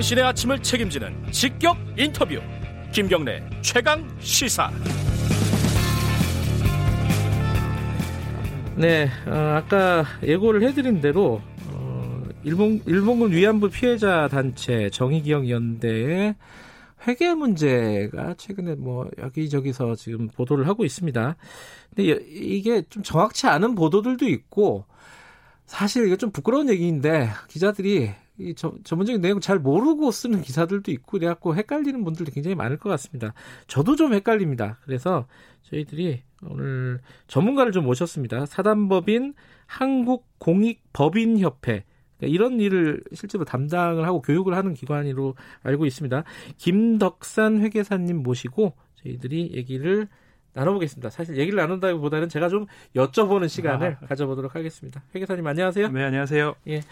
당신의 아침을 책임지는 직격 인터뷰 김경래 최강 시사 네, 어, 아까 예고를 해드린 대로 어, 일본 일본군 위안부 피해자 단체 정의기억연대의 회계 문제가 최근에 뭐 여기저기서 지금 보도를 하고 있습니다. 근데 이게 좀 정확치 않은 보도들도 있고 사실 이게 좀 부끄러운 얘기인데 기자들이 이 저, 전문적인 내용 잘 모르고 쓰는 기사들도 있고 그래갖고 헷갈리는 분들도 굉장히 많을 것 같습니다. 저도 좀 헷갈립니다. 그래서 저희들이 오늘 전문가를 좀 모셨습니다. 사단법인 한국공익법인협회 그러니까 이런 일을 실제로 담당을 하고 교육을 하는 기관으로 알고 있습니다. 김덕산 회계사님 모시고 저희들이 얘기를 나눠보겠습니다. 사실 얘기를 나눈다기보다는 제가 좀 여쭤보는 시간을 아. 가져보도록 하겠습니다. 회계사님 안녕하세요. 네, 안녕하세요. 예.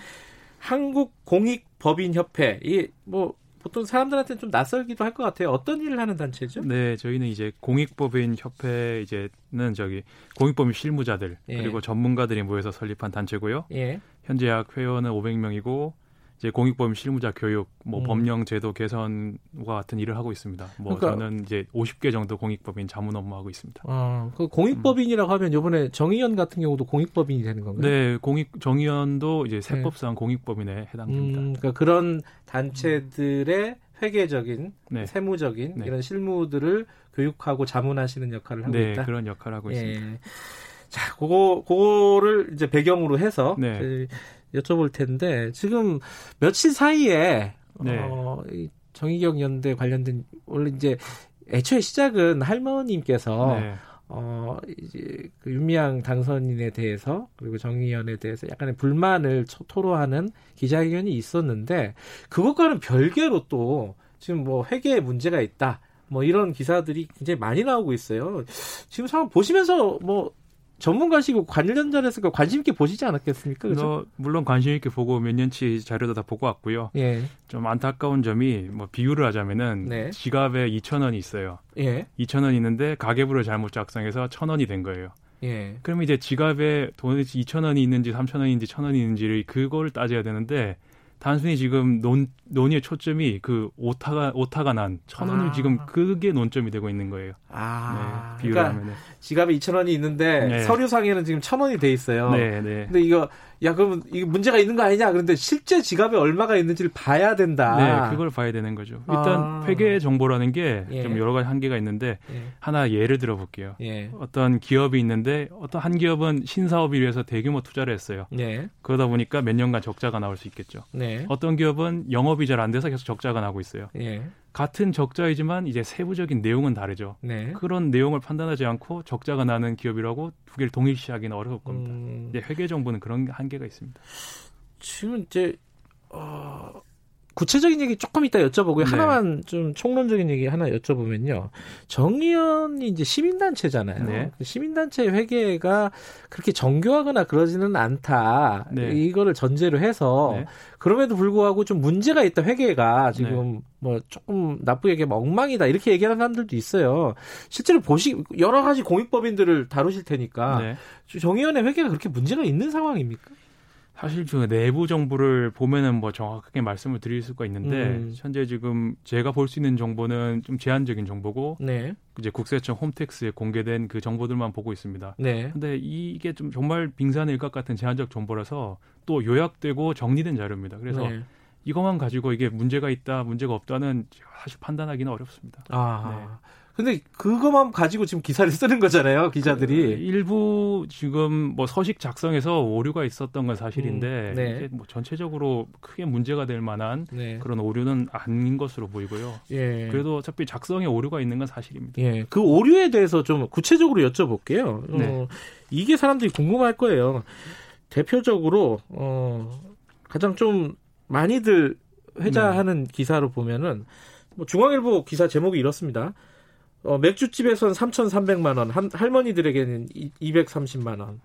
한국공익법인협회 이뭐 보통 사람들한테는 좀 낯설기도 할 것 같아요. 어떤 일을 하는 단체죠? 네, 저희는 이제 공익법인 협회 이제는 저기 공익법인 실무자들 예. 그리고 전문가들이 모여서 설립한 단체고요. 예. 현재 약 회원은 500명이고 이제 공익법인 실무자 교육, 뭐 음. 법령 제도 개선과 같은 일을 하고 있습니다. 뭐 그러니까, 저는 이제 50개 정도 공익법인 자문 업무하고 있습니다. 아, 그 공익법인이라고 음. 하면 이번에 정의연 같은 경우도 공익법인이 되는 건가요? 네, 공익 정의연도 이제 세법상 네. 공익법인에 해당됩니다. 음, 그러니까 그런 단체들의 회계적인, 네. 세무적인 네. 이런 실무들을 교육하고 자문하시는 역할을 하고 네, 있다. 그런 역할을 하고 예. 있습니다. 자, 그거 그거를 이제 배경으로 해서 네. 여쭤볼 텐데 지금 며칠 사이에 네. 어, 정의경 연대 관련된 원래 이제 애초에 시작은 할머님께서 네. 어 이제 그 윤미향 당선인에 대해서 그리고 정의연에 대해서 약간의 불만을 토로하는 기자회견이 있었는데 그것과는 별개로 또 지금 뭐 회계에 문제가 있다. 뭐 이런 기사들이 굉장히 많이 나오고 있어요. 지금 상황 보시면서 뭐 전문가시고 관련자에서 관심 있게 보시지 않았겠습니까? 그렇죠? 물론 관심 있게 보고 몇 년치 자료도 다 보고 왔고요. 예. 좀 안타까운 점이 뭐 비유를 하자면은 네. 지갑에 2천 원이 있어요. 예. 2천 원 있는데 가계부를 잘못 작성해서 천 원이 된 거예요. 예. 그럼 이제 지갑에 돈이 2천 원이 있는지 3천 원인지 천 원이 있는지를 그걸 따져야 되는데 단순히 지금 논, 논의의 초점이 그 오타가, 오타가 난 천 원을 아. 지금 그게 논점이 되고 있는 거예요. 아. 네, 비유를 그러니까 지갑에 이천 원이 있는데 네. 서류상에는 지금 천 원이 돼 있어요. 네, 네. 근데 이거 야 그러면 이게 문제가 있는 거 아니냐? 그런데 실제 지갑에 얼마가 있는지를 봐야 된다. 네, 그걸 봐야 되는 거죠. 일단 아. 회계 정보라는 게좀 예. 여러 가지 한계가 있는데 예. 하나 예를 들어 볼게요. 예. 어떤 기업이 있는데 어떤 한 기업은 신사업을 위해서 대규모 투자를 했어요. 예. 그러다 보니까 몇 년간 적자가 나올 수 있겠죠. 네. 어떤 기업은 영업이 잘 안 돼서 계속 적자가 나고 있어요. 예. 같은 적자이지만 이제 세부적인 내용은 다르죠. 네. 그런 내용을 판단하지 않고 적자가 나는 기업이라고 두 개를 동일시하기는 어려울 겁니다. 음... 이제 회계 정보는 그런 한계가 있습니다. 지금 이제 어, 구체적인 얘기 조금 이따 여쭤보고요. 네. 하나만 좀 총론적인 얘기 하나 여쭤보면요. 정의연이 이제 시민단체잖아요. 네. 그 시민단체 회계가 그렇게 정교하거나 그러지는 않다. 네. 이거를 전제로 해서 네. 그럼에도 불구하고 좀 문제가 있다. 회계가 지금 네. 뭐 조금 나쁘게 얘기하면 엉망이다. 이렇게 얘기하는 사람들도 있어요. 실제로 보시 여러 가지 공익법인들을 다루실 테니까 네. 정의연의 회계가 그렇게 문제가 있는 상황입니까? 사실 그 내부 정보를 보면은 뭐 정확하게 말씀을 드릴 수가 있는데 음. 현재 지금 제가 볼 수 있는 정보는 좀 제한적인 정보고 네. 이제 국세청 홈택스에 공개된 그 정보들만 보고 있습니다. 네. 근데 이게 좀 정말 빙산의 일각 같은 제한적 정보라서 또 요약되고 정리된 자료입니다. 그래서 네. 이것만 가지고 이게 문제가 있다, 문제가 없다는 사실 판단하기는 어렵습니다. 아. 네. 근데 그것만 가지고 지금 기사를 쓰는 거잖아요, 기자들이. 그 일부 지금 뭐 서식 작성에서 오류가 있었던 건 사실인데 음, 네. 이게 뭐 전체적으로 크게 문제가 될 만한 네. 그런 오류는 아닌 것으로 보이고요. 예. 그래도 어차피 작성에 오류가 있는 건 사실입니다. 예. 그 오류에 대해서 좀 구체적으로 여쭤볼게요. 네. 어, 이게 사람들이 궁금할 거예요. 대표적으로 어 가장 좀 많이들 회자하는 네. 기사로 보면은 뭐 중앙일보 기사 제목이 이렇습니다. 어, 맥주집에선 3,300만 원, 한, 할머니들에게는 230만 원.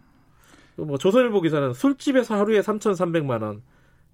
뭐 조선일보 기사는 술집에서 하루에 3,300만 원.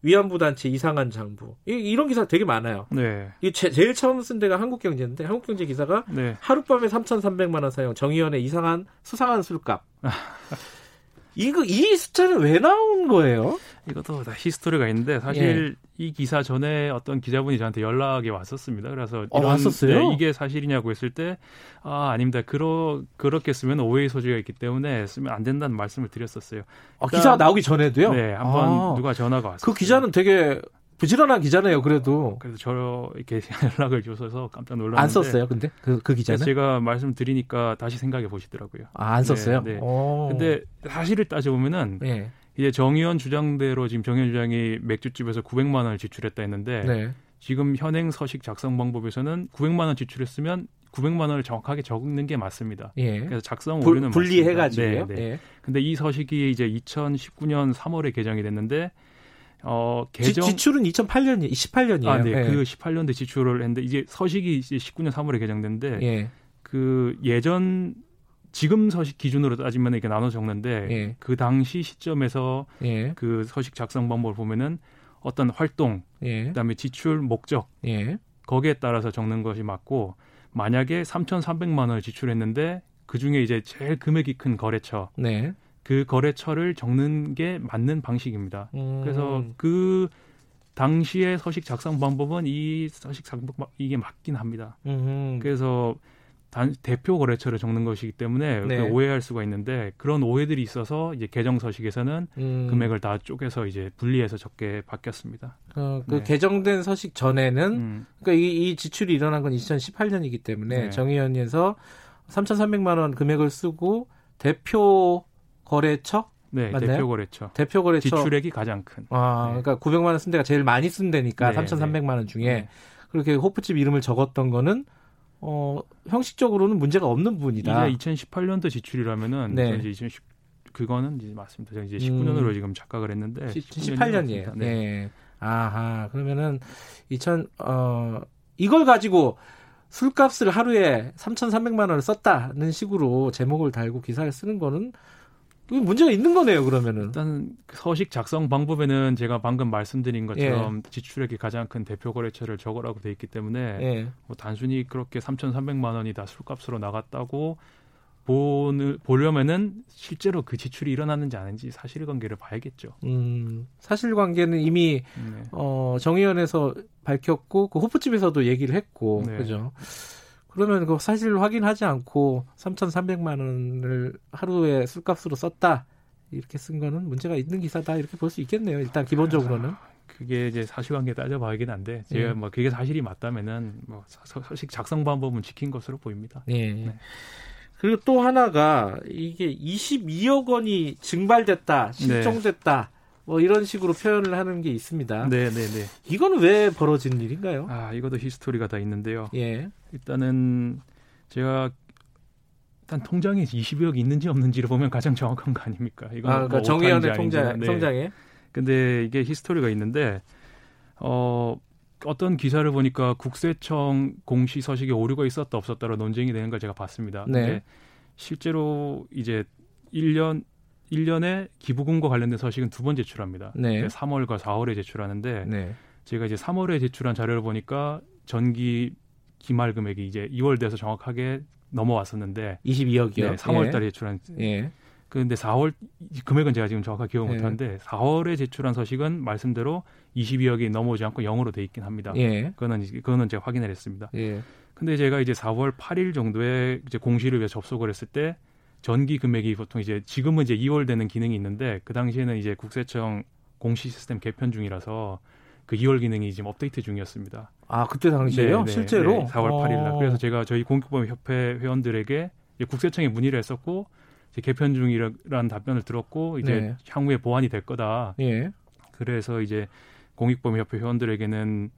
위안부 단체 이상한 장부. 이, 런 기사 되게 많아요. 네. 이 제, 일 처음 쓴 데가 한국경제인데 한국경제 기사가 네. 하룻밤에 3,300만 원 사용 정의원의 이상한 수상한 술값. 이거 이 숫자는 왜 나온 거예요? 이것도 다 히스토리가 있는데 사실 예. 이 기사 전에 어떤 기자분이 저한테 연락이 왔었습니다. 그래서 어, 이런, 왔었어요? 네, 이게 사실이냐고 했을 때 아, 아닙니다. 그러 그렇게 쓰면 오해의 소지가 있기 때문에 쓰면 안 된다는 말씀을 드렸었어요. 아, 기사가 나오기 전에도요? 네, 한번 아, 누가 전화가 왔어요. 그 기자는 되게 부지런한 기자네요, 그래도. 그래서 저 이렇게 연락을 줘서 깜짝 놀랐는데. 안 썼어요, 근데? 그, 그 기자는? 제가 말씀드리니까 다시 생각해 보시더라고요. 아, 안 썼어요? 네. 네. 근데 사실을 따져보면은. 네. 이제 정의원 주장대로 지금 정의원 주장이 맥주집에서 900만 원을 지출했다 했는데. 네. 지금 현행 서식 작성 방법에서는 900만 원 지출했으면 900만 원을 정확하게 적는 게 맞습니다. 예. 그래서 작성 오류는 분리해 가지고요. 네, 네. 예. 근데 이 서식이 이제 2019년 3월에 개정이 됐는데 어, 개정 지, 출은 2008년 18년이에요. 아, 네. 네. 그 18년대 지출을 했는데 이제 서식이 이제 19년 3월에 개정됐는데 예. 그 예전 지금 서식 기준으로 따지면 이렇게 나눠 적는데 예. 그 당시 시점에서 예. 그 서식 작성 방법을 보면은 어떤 활동, 예. 그다음에 지출 목적 예. 거기에 따라서 적는 것이 맞고 만약에 3,300만 원을 지출했는데 그 중에 이제 제일 금액이 큰 거래처 네. 그 거래처를 적는 게 맞는 방식입니다. 음. 그래서 그 당시의 서식 작성 방법은 이 서식 작성 이게 맞긴 합니다. 음. 그래서 단, 대표 거래처를 적는 것이기 때문에 네. 오해할 수가 있는데 그런 오해들이 있어서 이제 개정 서식에서는 음. 금액을 다 쪼개서 이제 분리해서 적게 바뀌었습니다. 어, 그 네. 개정된 서식 전에는 음. 그러니까 이, 이, 지출이 일어난 건 2018년이기 때문에 네. 정의원에서 3,300만 원 금액을 쓰고 대표 거래처? 네, 맞나요? 대표 거래처. 대표 거래처 지출액이 가장 큰. 아, 네. 그러니까 900만 원 쓴 데가 제일 많이 쓴 데니까 네, 3,300만 원 중에 네. 그렇게 호프집 이름을 적었던 거는 어, 형식적으로는 문제가 없는 부분이다. 이게 2018년도 지출이라면은 네. 이제 2010 그거는 이제 맞습니다. 제가 이제 19년으로 음. 지금 착각을 했는데 18년이에요. 네. 네. 아하. 그러면은 2000 어, 이걸 가지고 술값을 하루에 3,300만 원을 썼다는 식으로 제목을 달고 기사를 쓰는 거는 문제가 있는 거네요, 그러면은. 일단 서식 작성 방법에는 제가 방금 말씀드린 것처럼 예. 지출액이 가장 큰 대표 거래처를 적으라고 돼 있기 때문에 예. 뭐 단순히 그렇게 3,300만 원이 다 술값으로 나갔다고 보는, 보려면은 실제로 그 지출이 일어났는지 아닌지 사실관계를 봐야겠죠. 음, 사실관계는 이미 네. 어, 정의원에서 밝혔고 그 호프집에서도 얘기를 했고 네. 그죠. 그러면 그 사실 확인하지 않고 3,300만 원을 하루에 술값으로 썼다. 이렇게 쓴 거는 문제가 있는 기사다. 이렇게 볼 수 있겠네요. 일단 기본적으로는. 그게 이제 사실관계 따져봐야긴 한데 제가 예. 뭐 그게 사실이 맞다면은 뭐 서식 작성 방법은 지킨 것으로 보입니다. 예. 네. 그리고 또 하나가 이게 22억 원이 증발됐다, 실종됐다. 네. 뭐 이런 식으로 표현을 하는 게 있습니다. 네, 네, 네. 이거는 왜 벌어진 일인가요? 아, 이것도 히스토리가 다 있는데요. 예. 일단은 제가 일단 통장에 20억 있는지 없는지를 보면 가장 정확한 거 아닙니까? 이건 아, 그러니까 뭐 정의연의 통장, 네. 통장에. 근데 이게 히스토리가 있는데 어 어떤 기사를 보니까 국세청 공시 서식에 오류가 있었다 없었다로 논쟁이 되는 걸 제가 봤습니다. 네. 실제로 이제 1년 1년에 기부금과 관련된 서식은 두 번 제출합니다. 네. 3월과 4월에 제출하는데 네. 제가 이제 3월에 제출한 자료를 보니까 전기 기말 금액이 이제 2월 돼서 정확하게 넘어왔었는데 22억이요. 네, 3월 예. 달에 제출한 예. 그런데 4월 금액은 제가 지금 정확하게 기억 못 예. 하는데 4월에 제출한 서식은 말씀대로 22억이 넘어오지 않고 0으로 돼 있긴 합니다. 예. 그거는 그거는 제가 확인을 했습니다. 예. 근데 제가 이제 4월 8일 정도에 이제 공시를 위해 접속을 했을 때 전기 금액이 보통 이제 지금은 이제 2월 되는 기능이 있는데 그 당시에는 이제 국세청 공시 시스템 개편 중이라서 그 2월 기능이 지금 업데이트 중이었습니다. 아 그때 당시에요? 네, 네, 실제로? 네, 4월 8일 날. 그래서 제가 저희 공익보험 협회 회원들에게 국세청에 문의를 했었고 이제 개편 중이라는 답변을 들었고 이제 네. 향후에 보완이 될 거다. 예. 그래서 이제 공익보험 협회 회원들에게는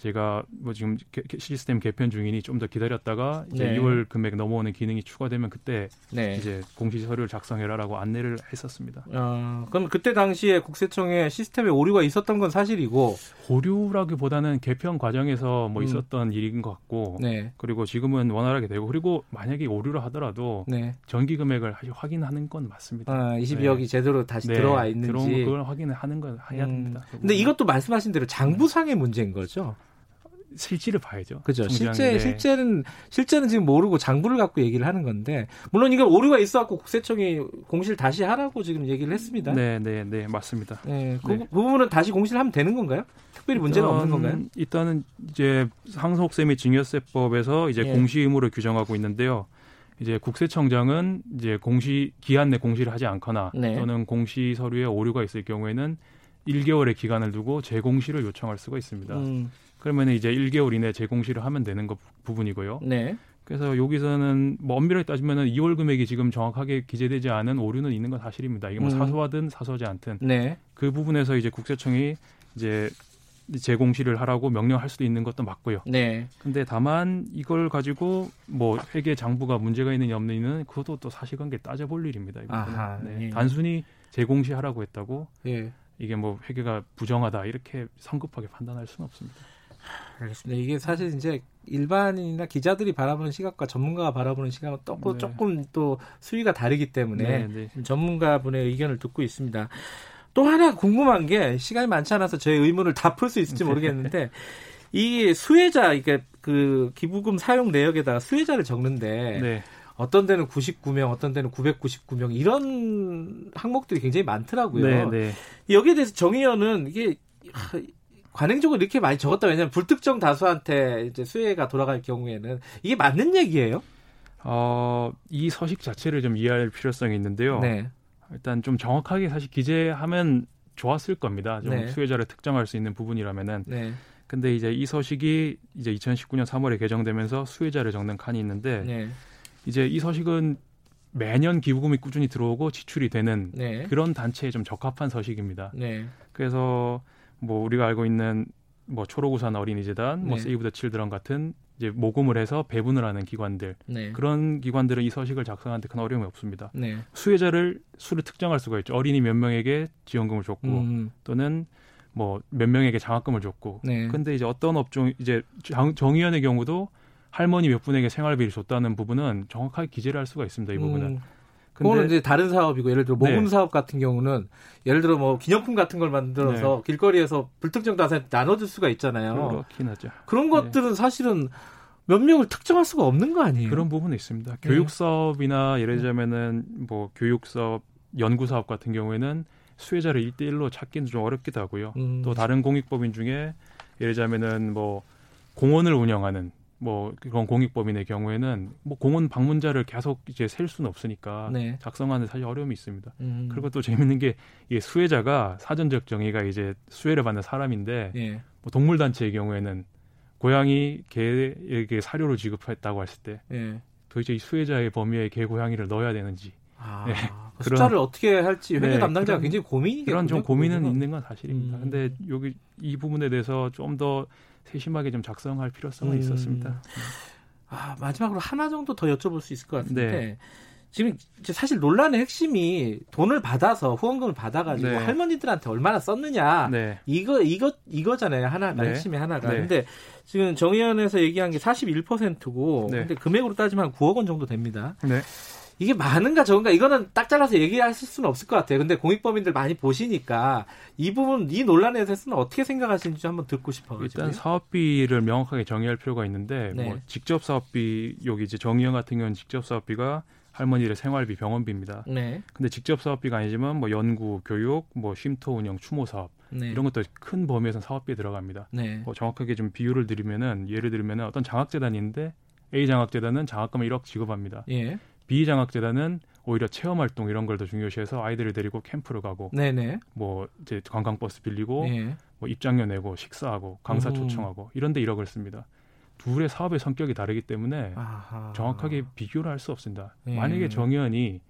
제가 뭐 지금 시스템 개편 중이니 좀 더 기다렸다가 이제 네. 2월 금액 넘어오는 기능이 추가되면 그때 네. 이제 공시 서류를 작성해라라고 안내를 했었습니다. 어, 그럼 그때 당시에 국세청에 시스템에 오류가 있었던 건 사실이고 오류라기보다는 개편 과정에서 뭐 음. 있었던 일인 것 같고 네. 그리고 지금은 원활하게 되고 그리고 만약에 오류를 하더라도 네. 전기 금액을 확인하는 건 맞습니다. 아, 22억이 제대로 다시 네. 들어와 있는지 들어온 그걸 확인을 하는 건 해야 음. 됩니다. 근데 이것도 말씀하신 대로 장부상의 문제인 거죠. 실질을 봐야죠. 그죠. 실제 실제는 실제는 지금 모르고 장부를 갖고 얘기를 하는 건데 물론 이건 오류가 있어갖고 국세청이 공시를 다시 하라고 지금 얘기를 했습니다. 네, 네, 네, 맞습니다. 네, 그, 네. 그 부분은 다시 공시를 하면 되는 건가요? 특별히 문제는 없는 건가요? 일단은 이제 상속세 및 증여세법에서 이제 예. 공시 의무를 규정하고 있는데요. 이제 국세청장은 이제 공시 기한 내 공시를 하지 않거나 네. 또는 공시 서류에 오류가 있을 경우에는 1개월의 기간을 두고 재공시를 요청할 수가 있습니다. 음. 그러면 이제 1개월 이내 재공시를 하면 되는 것 부분이고요. 네. 그래서 여기서는 뭐 엄밀하게 따지면은 2월 금액이 지금 정확하게 기재되지 않은 오류는 있는 건 사실입니다. 이게 뭐 음. 사소하든 사소하지 않든 네. 그 부분에서 이제 국세청이 이제 재공시를 하라고 명령할 수도 있는 것도 맞고요. 네. 근데 다만 이걸 가지고 뭐 회계 장부가 문제가 있느냐 없느냐는 그것도 또 사실관계 따져볼 일입니다. 아하, 네. 예. 단순히 재공시하라고 했다고 예. 이게 뭐 회계가 부정하다 이렇게 성급하게 판단할 수는 없습니다. 알겠습니다. 이게 사실 이제 일반인이나 기자들이 바라보는 시각과 전문가가 바라보는 시각은 또 네. 조금 또 수위가 다르기 때문에 네, 네. 전문가분의 의견을 듣고 있습니다. 또 하나 궁금한 게 시간이 많지 않아서 저의 의문을 다 풀 수 있을지 모르겠는데 이 수혜자 이게 그 기부금 사용 내역에다가 수혜자를 적는데 네. 어떤 데는 99명, 어떤 데는 999명 이런 항목들이 굉장히 많더라고요. 네, 네. 여기에 대해서 정 의원은 이게 관행적으로 이렇게 많이 적었다 왜냐하면 불특정 다수한테 이제 수혜가 돌아갈 경우에는 이게 맞는 얘기예요? 어, 이 서식 자체를 좀 이해할 필요성이 있는데요. 네. 일단 좀 정확하게 사실 기재하면 좋았을 겁니다. 좀 네. 수혜자를 특정할 수 있는 부분이라면은. 네. 근데 이제 이 서식이 이제 2019년 3월에 개정되면서 수혜자를 적는 칸이 있는데 네. 이제 이 서식은 매년 기부금이 꾸준히 들어오고 지출이 되는 네. 그런 단체에 좀 적합한 서식입니다. 네. 그래서 뭐 우리가 알고 있는 뭐 초록우산 어린이재단, 뭐 네. 세이브 더 칠드런 같은 이제 모금을 해서 배분을 하는 기관들 네. 그런 기관들은 이 서식을 작성하는데 큰 어려움이 없습니다. 네. 수혜자를 수를 특정할 수가 있죠. 어린이 몇 명에게 지원금을 줬고 음. 또는 뭐 몇 명에게 장학금을 줬고. 네. 근데 이제 어떤 업종 이제 정의원의 경우도 할머니 몇 분에게 생활비를 줬다는 부분은 정확하게 기재를 할 수가 있습니다. 이 부분은. 음. 그거는 이제 다른 사업이고 예를 들어 모금 네. 사업 같은 경우는 예를 들어 뭐 기념품 같은 걸 만들어서 네. 길거리에서 불특정 다수한테 나눠줄 수가 있잖아요. 그렇긴 하죠. 그런 네. 것들은 사실은 몇 명을 특정할 수가 없는 거 아니에요? 그런 부분이 있습니다. 네. 교육 사업이나 예를 들자면은 뭐 교육 사업, 연구 사업 같은 경우에는 수혜자를 일대일로 찾기는 좀 어렵기도 하고요. 음. 또 다른 공익법인 중에 예를 들자면은 뭐 공원을 운영하는 뭐 그런 공익법인의 경우에는 뭐 공원 방문자를 계속 이제 셀 수는 없으니까 네. 작성하는 사실 어려움이 있습니다. 음. 그리고 또 재밌는 게 이게 수혜자가 사전적 정의가 이제 수혜를 받는 사람인데 예. 뭐 동물 단체의 경우에는 고양이 개에게 사료를 지급했다고 했을 때 예. 도대체 이 수혜자의 범위에 개 고양이를 넣어야 되는지 아, 네. 그 숫자를 어떻게 할지 회계 네, 담당자가 그런, 굉장히 고민이 그런 좀 고민은 있는 건 사실입니다. 음. 근데 여기 이 부분에 대해서 좀 더 세심하게 좀 작성할 필요성은 음. 있었습니다. 아, 마지막으로 하나 정도 더 여쭤볼 수 있을 것 같은데 네. 지금 사실 논란의 핵심이 돈을 받아서 후원금을 받아가지고 네. 할머니들한테 얼마나 썼느냐 네. 이거 이거 이거잖아요 하나가 네. 핵심이 하나가 네. 근데 지금 정의원에서 얘기한 게 41%고 근데 금액으로 따지면 한 9억 원 정도 됩니다. 네. 이게 많은가 적은가 이거는 딱 잘라서 얘기하실 수는 없을 것 같아요. 근데 공익법인들 많이 보시니까 이 부분 이 논란에 대해서는 어떻게 생각하시는지 한번 듣고 싶어요. 일단 사업비를 명확하게 정의할 필요가 있는데 네. 뭐 직접 사업비 여기 이제 정의원 같은 경우는 직접 사업비가 할머니들의 생활비, 병원비입니다. 네. 근데 직접 사업비가 아니지만 뭐 연구, 교육, 뭐 쉼터 운영, 추모 사업 네. 이런 것도 큰 범위에서 사업비에 들어갑니다. 네. 뭐 정확하게 좀 비율을 드리면은 예를 들면은 어떤 장학재단인데 A 장학재단은 장학금을 1억 지급합니다. 예. 비장학재단은 오히려 체험 활동 이런 걸 더 중요시해서 아이들을 데리고 캠프를 가고 네네. 뭐 이제 관광 버스 빌리고 네. 뭐 입장료 내고 식사하고 강사 음. 초청하고 이런 데 1억을 씁니다. 둘의 사업의 성격이 다르기 때문에 아하. 정확하게 비교를 할 수 없습니다. 네. 만약에 정의원이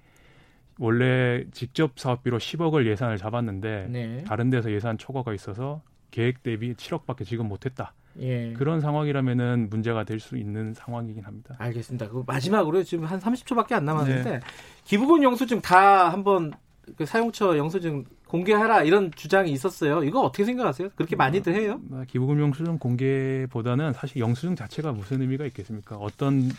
원래 직접 사업비로 10억을 예산을 잡았는데 네. 다른 데서 예산 초과가 있어서 계획 대비 7억밖에 지금 못했다. 예. 그런 상황이라면은 문제가 될 수 있는 상황이긴 합니다. 알겠습니다. 그 마지막으로 지금 한 30초밖에 안 남았는데 네. 기부금 영수증 다 한번 그 사용처 영수증 공개하라 이런 주장이 있었어요. 이거 어떻게 생각하세요? 그렇게 많이들 해요? 아, 기부금 영수증 공개보다는 사실 영수증 자체가 무슨 의미가 있겠습니까? 어떤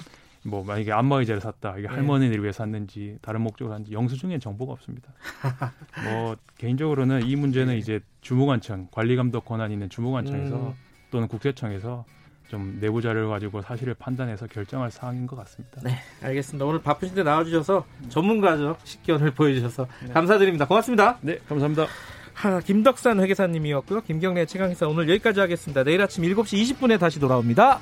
뭐 만약에 안마의자를 샀다 이게 네. 할머니를 위해 샀는지 다른 목적으로 샀는지 영수증에 정보가 없습니다. 뭐 개인적으로는 이 문제는 네. 이제 주무관청 관리감독 권한 이 있는 주무관청에서 음. 또는 국세청에서 좀 내부 자료를 가지고 사실을 판단해서 결정할 사항인 것 같습니다. 네, 알겠습니다. 오늘 바쁘신데 나와주셔서 전문가적 식견을 보여주셔서 네. 감사드립니다. 고맙습니다. 네, 감사합니다. 하, 김덕산 회계사님이었고요. 김경래 최강희사 오늘 여기까지 하겠습니다. 내일 아침 7시 20분에 다시 돌아옵니다.